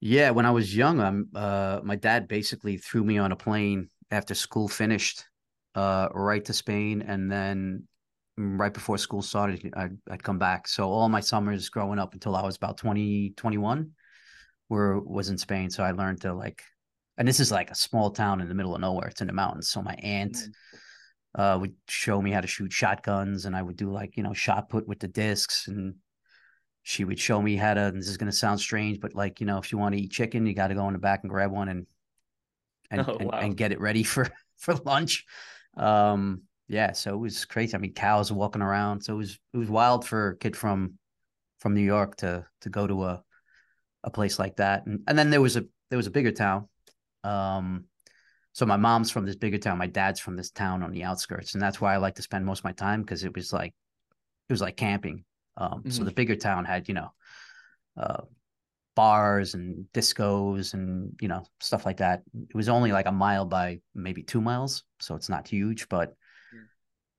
Yeah, when I was young, I'm uh my dad basically threw me on a plane after school finished, uh right to Spain and then right before school started, I'd, I'd come back. So all my summers growing up until I was about 20, 21 were was in Spain. So I learned to like and this is like a small town in the middle of nowhere. It's in the mountains. So my aunt Mm. uh would show me how to shoot shotguns and I would do like, you know, shot put with the discs and she would show me how to and this is going to sound strange but like you know if you want to eat chicken you got to go in the back and grab one and and, Oh, and, wow. and get it ready for for lunch um yeah so it was crazy i mean cows walking around so it was it was wild for a kid from from new york to to go to a a place like that and and then there was a there was a bigger town um so my mom's from this bigger town. My dad's from this town on the outskirts, and that's why I like to spend most of my time because it was like it was like camping. Um, So Mhm. the bigger town had you know uh, bars and discos and you know stuff like that. It was only like a mile by maybe two miles, so it's not huge, but Mm.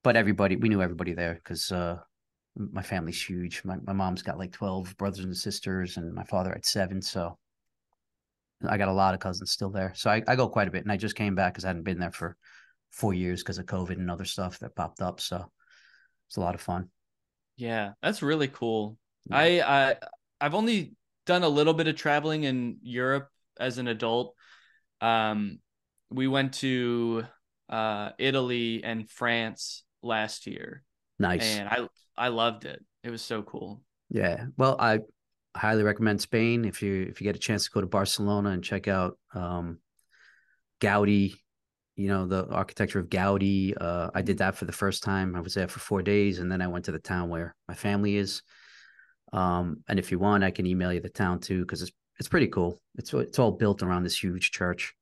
but everybody we knew everybody there because uh, my family's huge. My my mom's got like twelve brothers and sisters, and my father had seven, so. I got a lot of cousins still there. So I, I go quite a bit. And I just came back because I hadn't been there for four years because of COVID and other stuff that popped up. So it's a lot of fun. Yeah, that's really cool. Yeah. I I I've only done a little bit of traveling in Europe as an adult. Um, we went to uh Italy and France last year, Nice. and I I loved it. It was so cool. Yeah. Well, I highly recommend Spain if you if you get a chance to go to Barcelona and check out um Gaudi, you know, the architecture of Gaudi. Uh I did that for the first time. I was there for 4 days and then I went to the town where my family is. Um and if you want I can email you the town too cuz it's it's pretty cool. It's it's all built around this huge church.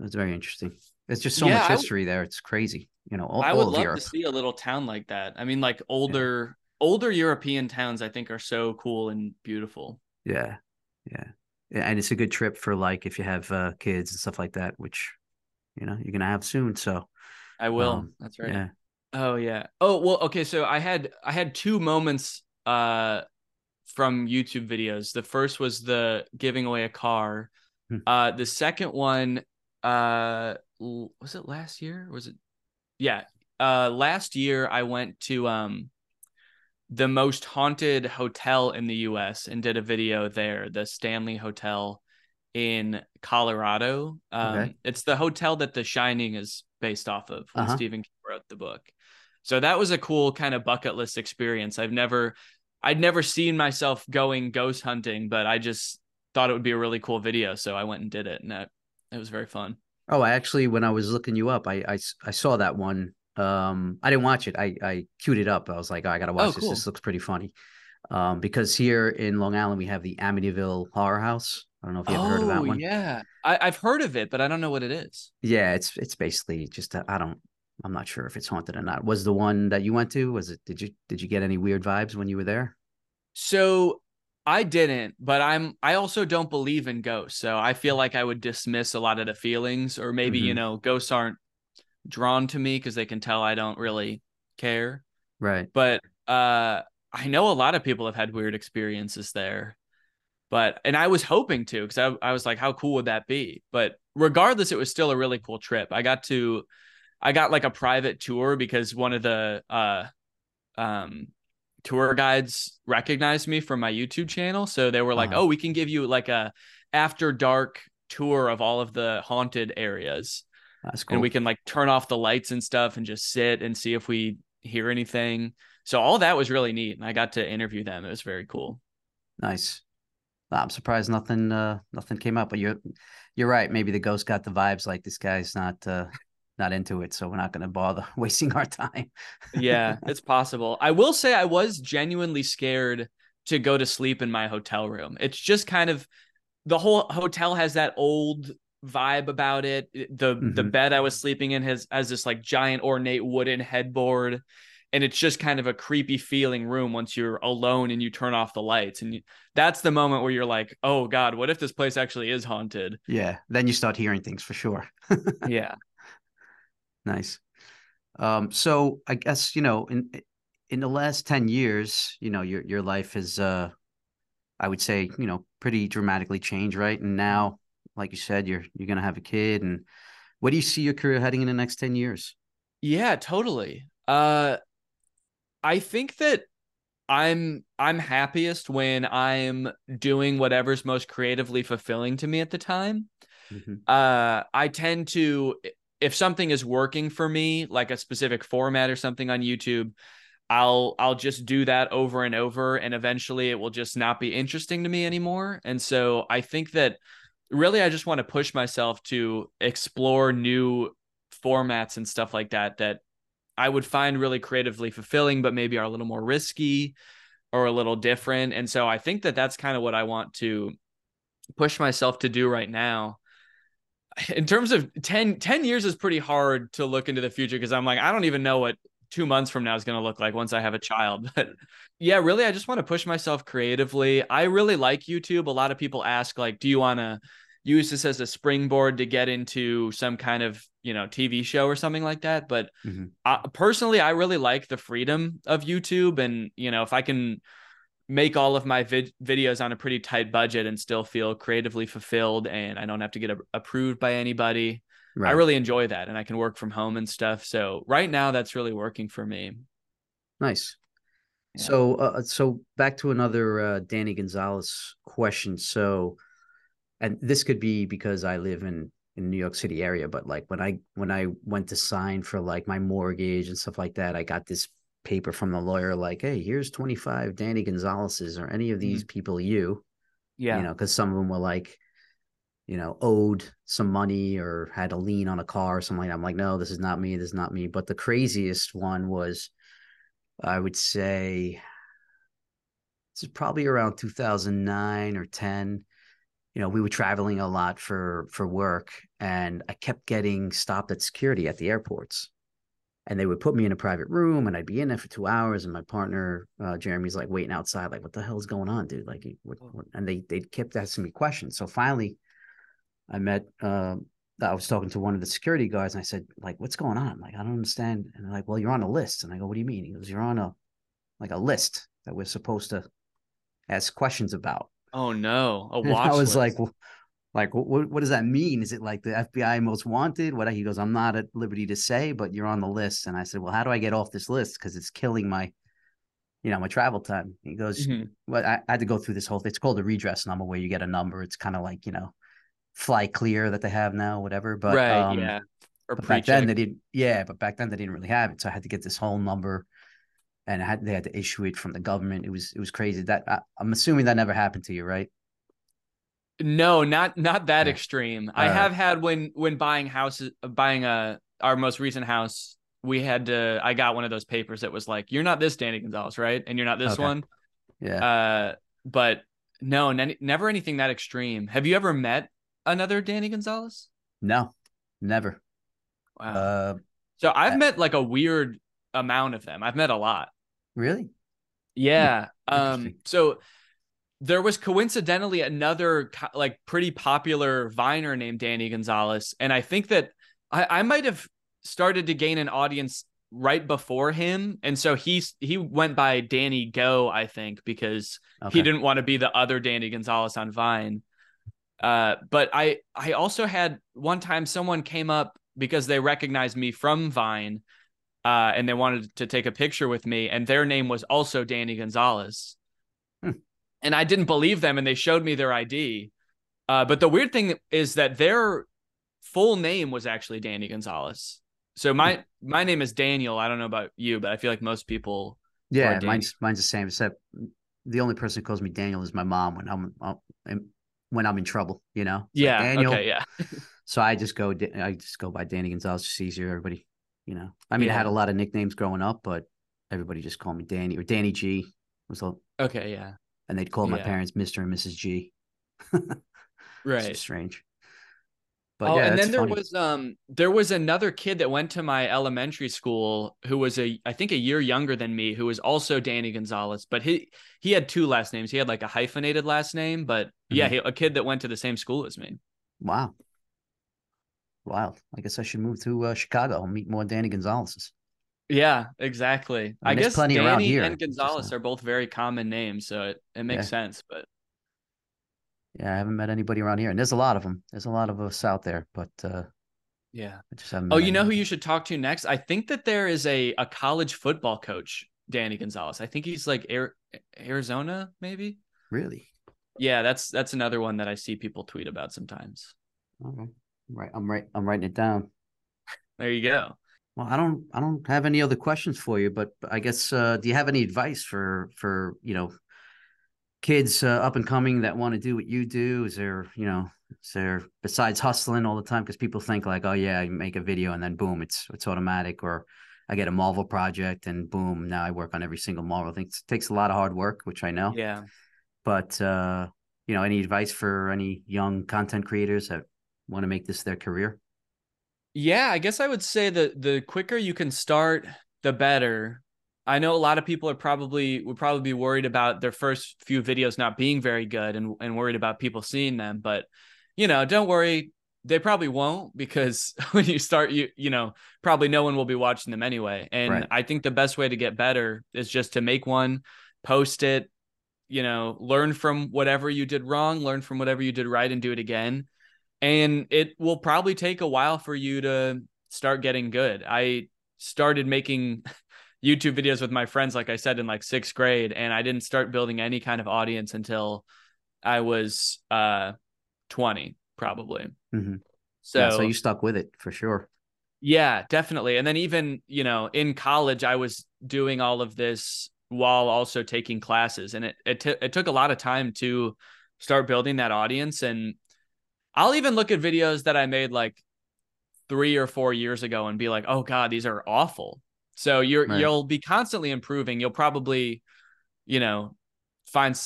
It's very interesting. It's just so Yeah, much history there. It's crazy. You know, all, I would love Europe. to see a little town like that. I mean, like older older European towns, I think are so cool and beautiful. Yeah, yeah, yeah, and it's a good trip for like if you have uh, kids and stuff like that, which you know you're gonna have soon. So I will. Um, That's right. yeah, Oh yeah. Oh well. Okay. So I had I had two moments uh from YouTube videos. The first was the giving away a car. Hmm. Uh, the second one uh was it last year? Was it? Yeah. Uh, last year I went to um the most haunted hotel in the U.S. and did a video there, the Stanley Hotel in Colorado. Um, Okay. It's the hotel that The Shining is based off of when Uh-huh. Stephen King wrote the book. So that was a cool kind of bucket list experience. I've never, I'd never seen myself going ghost hunting, but I just thought it would be a really cool video, so I went and did it, and that it was very fun. Oh, I actually, when I was looking you up, I I saw that one. Um, I didn't watch it. I I queued it up. I was like, oh, I gotta watch Oh, this. cool. This looks pretty funny. Um, because here in Long Island we have the Amityville Horror House. I don't know if you ever heard of that Oh, one. yeah, I, I've heard of it, but I don't know what it is. Yeah, it's it's basically just I I don't. I'm not sure if it's haunted or not. Was the one that you went to? Was it? Did you did you get any weird vibes when you were there? So I didn't, but I'm I also don't believe in ghosts. So I feel like I would dismiss a lot of the feelings or maybe, you Mhm. know, ghosts aren't drawn to me because they can tell I don't really care. Right. But uh I know a lot of people have had weird experiences there. But and I was hoping to because I, I was like, how cool would that be? But regardless, it was still a really cool trip. I got to I got like a private tour because one of the uh um tour guides recognized me from my YouTube channel. So they were like, Uh-huh. "Oh, we can give you like a after dark tour of all of the haunted areas, That's cool. and we can like turn off the lights and stuff and just sit and see if we hear anything." So all that was really neat, and I got to interview them. It was very cool. Nice. I'm surprised nothing uh nothing came up, but you're you're right. Maybe the ghost got the vibes like this guy's not uh not into it, so we're not gonna bother wasting our time. Yeah, it's possible. I will say I was genuinely scared to go to sleep in my hotel room. It's just kind of the whole hotel has that old vibe about it. The the Mhm. bed I was sleeping in has has this like giant ornate wooden headboard and it's just kind of a creepy feeling room once you're alone and you turn off the lights and you, that's the moment where you're like, "Oh god, what if this place actually is haunted?" Yeah. Then you start hearing things for sure. Yeah. Nice. Um, so I guess, you know, in in the last 10 years, you know, your your life has uh I would say, you know, pretty dramatically changed, right? And now, like you said, you're you're gonna have a kid and where do you see your career heading in the next 10 years? Yeah, totally. Uh I think that I'm I'm happiest when I'm doing whatever's most creatively fulfilling to me at the time. Mhm. Uh I tend to if something is working for me, like a specific format or something on YouTube, I'll I'll just do that over and over and eventually it will just not be interesting to me anymore. And so I think that really I just want to push myself to explore new formats and stuff like that that I would find really creatively fulfilling, but maybe are a little more risky or a little different. And so I think that that's kind of what I want to push myself to do right now. in terms of 10, 10 years is pretty hard to look into the future because I'm like, I don't even know what two months from now is going to look like once I have a child. But yeah, really, I just want to push myself creatively. I really like YouTube. A lot of people ask, like, do you want to use this as a springboard to get into some kind of, you know, TV show or something like that? But Mm-hmm. I, personally, I really like the freedom of YouTube. And, you know, if I can make all of my vid- videos on a pretty tight budget and still feel creatively fulfilled and I don't have to get a- approved by anybody. Right. I really enjoy that and I can work from home and stuff. So right now that's really working for me. nice. Yeah. So, uh, so back to another uh, Danny Gonzalez question. So, and this could be because I live in in New York City area, but like when I when I went to sign for like my mortgage and stuff like that, I got this paper from the lawyer like, "Hey, here's 25 Danny Gonzalez's or any of mm-hmm. these people you, Yeah. you know, because some of them were like, you know, owed some money or had a lien on a car or something like that. I'm like, no, this is not me. This is not me. But the craziest one was, I would say, this is probably around 2009 or 10. You know, we were traveling a lot for for work, and I kept getting stopped at security at the airports. And they would put me in a private room, and I'd be in there for two hours. And my partner, uh, Jeremy's like waiting outside, like, "What the hell's going on, dude?" Like, what, what? and they they kept asking me questions. So finally, I met. Uh, I was talking to one of the security guards, and I said, "Like, what's going on? Like, I don't understand." And they're like, "Well, you're on a list." And I go, "What do you mean?" He goes, "You're on a like a list that we're supposed to ask questions about." Oh no. A watch I was list. like, like, what, what does that mean? Is it like the FBI most wanted? What? He goes, I'm not at liberty to say, but you're on the list. And I said, well, how do I get off this list? Because it's killing my, you know, my travel time. He goes, Mhm. well, I, I had to go through this whole. Thing. It's called a redress number, where you get a number. It's kind of like you know, fly clear that they have now, whatever. But right. um, yeah. Or but back then they didn't. Yeah, but back then they didn't really have it, so I had to get this whole number, and had they had to issue it from the government. It was it was crazy. That I, I'm assuming that never happened to you, right? No, not not that Yeah. extreme. I Alright. have had when when buying houses buying a our most recent house, we had to I got one of those papers that was like, You're not this Danny Gonzalez, right? And you're not this Okay. one. Yeah. Uh but no, n- never anything that extreme. Have you ever met another Danny Gonzalez? no, never. Wow. Uh, so I've uh, met like a weird amount of them. I've met a lot. really? Yeah. Um. So there was coincidentally another like pretty popular Viner named Danny Gonzalez, and I think that I, I might have started to gain an audience right before him, and so he's he went by Danny Go, I think, because Okay. he didn't want to be the other Danny Gonzalez on Vine. Uh, but I I also had one time someone came up because they recognized me from Vine, uh, and they wanted to take a picture with me, and their name was also Danny Gonzalez. Hmm. And I didn't believe them, and they showed me their ID. Uh, but the weird thing is that their full name was actually Danny Gonzalez. So my my name is Daniel. I don't know about you, but I feel like most people. Yeah, mine's mine's the same. Except the only person who calls me Daniel is my mom when I'm, I'm when I'm in trouble. You know. It's like, Yeah. Daniel. Okay. Yeah. So I just go. I just go by Danny Gonzalez. It's easier. Everybody. You know. I mean, I had a lot of nicknames growing up, but everybody just called me Danny or Danny G. Was a, Okay. Yeah. and they'd call my parents Mister and Mrs. G. Right. Strange. But oh, yeah, and then there funny. was um there was another kid that went to my elementary school who was a I think a year younger than me who was also Danny Gonzalez, but he he had two last names. He had like a hyphenated last name, but yeah, Mm-hmm. he, a kid that went to the same school as me. Wow. Wild. I guess I should move to uh, Chicago and meet more Danny Gonzalez's. Yeah, exactly. I I, guess plenty Danny around here, and Gonzalez are both very common names, so it, it makes Yeah. sense. But Yeah, I haven't met anybody around here, and there's a lot of them. There's a lot of us out there, but uh, yeah. I just haven't. Oh, you know who you should talk to next? I think that there is a a college football coach, Danny Gonzalez. I think he's like Air, Arizona, maybe. really? Yeah, that's that's another one that I see people tweet about sometimes. Okay. Right. I'm right. I'm writing it down. There you go. Well, I don't. I don't have any other questions for you, but I guess. Uh, do you have any advice for for you know kids uh, up and coming that want to do what you do? Is there you know is there besides hustling all the time? Because people think like, oh yeah, I make a video and then boom, it's it's automatic, or I get a Marvel project and boom, now I work on every single Marvel thing. It takes a lot of hard work, which I know. Yeah. But uh, you know, any advice for any young content creators that want to make this their career? Yeah, I guess I would say that the quicker you can start, the better. I know a lot of people are probably would probably be worried about their first few videos not being very good and, and worried about people seeing them. But you know, don't worry, they probably won't because when you start, you you know, probably no one will be watching them anyway. And right. I think the best way to get better is just to make one, post it, you know, learn from whatever you did wrong, learn from whatever you did right, and do it again. And it will probably take a while for you to start getting good. I started making YouTube videos with my friends, like I said, in like sixth grade, and I didn't start building any kind of audience until I was uh 20, probably. Mm-hmm. So, yeah, so you stuck with it for sure. Yeah, definitely. And then even, you know, in college, I was doing all of this while also taking classes. And it, it, t- it took a lot of time to start building that audience. And I'll even look at videos that I made like three or four years ago and be like, oh God, these are awful. So you're, right. you'll be constantly improving. You'll probably, you know, find,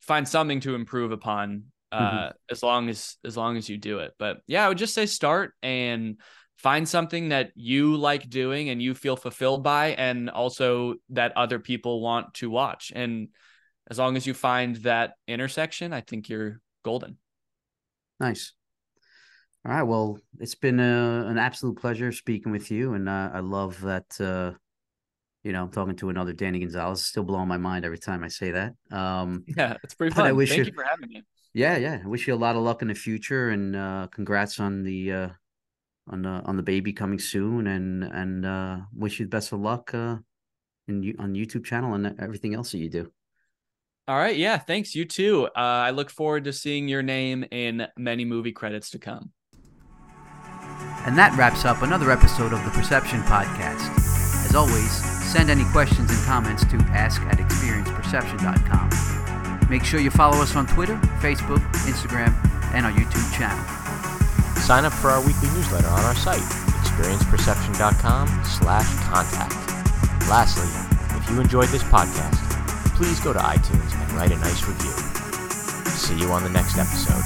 find something to improve upon uh, mm-hmm. as long as as long as you do it. But yeah, I would just say start and find something that you like doing and you feel fulfilled by and also that other people want to watch. And as long as you find that intersection, I think you're golden. Nice. All right. Well, it's been a, uh, an absolute pleasure speaking with you, and uh, I love that. Uh, you know, I'm talking to another Danny Gonzalez. Still blowing my mind every time I say that. Um, yeah, it's pretty fun. I wish Thank you, you for having me. Yeah, yeah. I wish you a lot of luck in the future, and uh, congrats on the uh, on the on the baby coming soon, and and uh, wish you the best of luck uh, in on YouTube channel and everything else that you do. All right, yeah, thanks. You too. Uh, I look forward to seeing your name in many movie credits to come. And that wraps up another episode of the Perception Podcast. As always, send any questions and comments to ask at experienceperception.com. Make sure you follow us on Twitter, Facebook, Instagram, and our YouTube channel. Sign up for our weekly newsletter on our site, experienceperception.com slash contact. Lastly, if you enjoyed this podcast, please go to iTunes and write a nice review. See you on the next episode.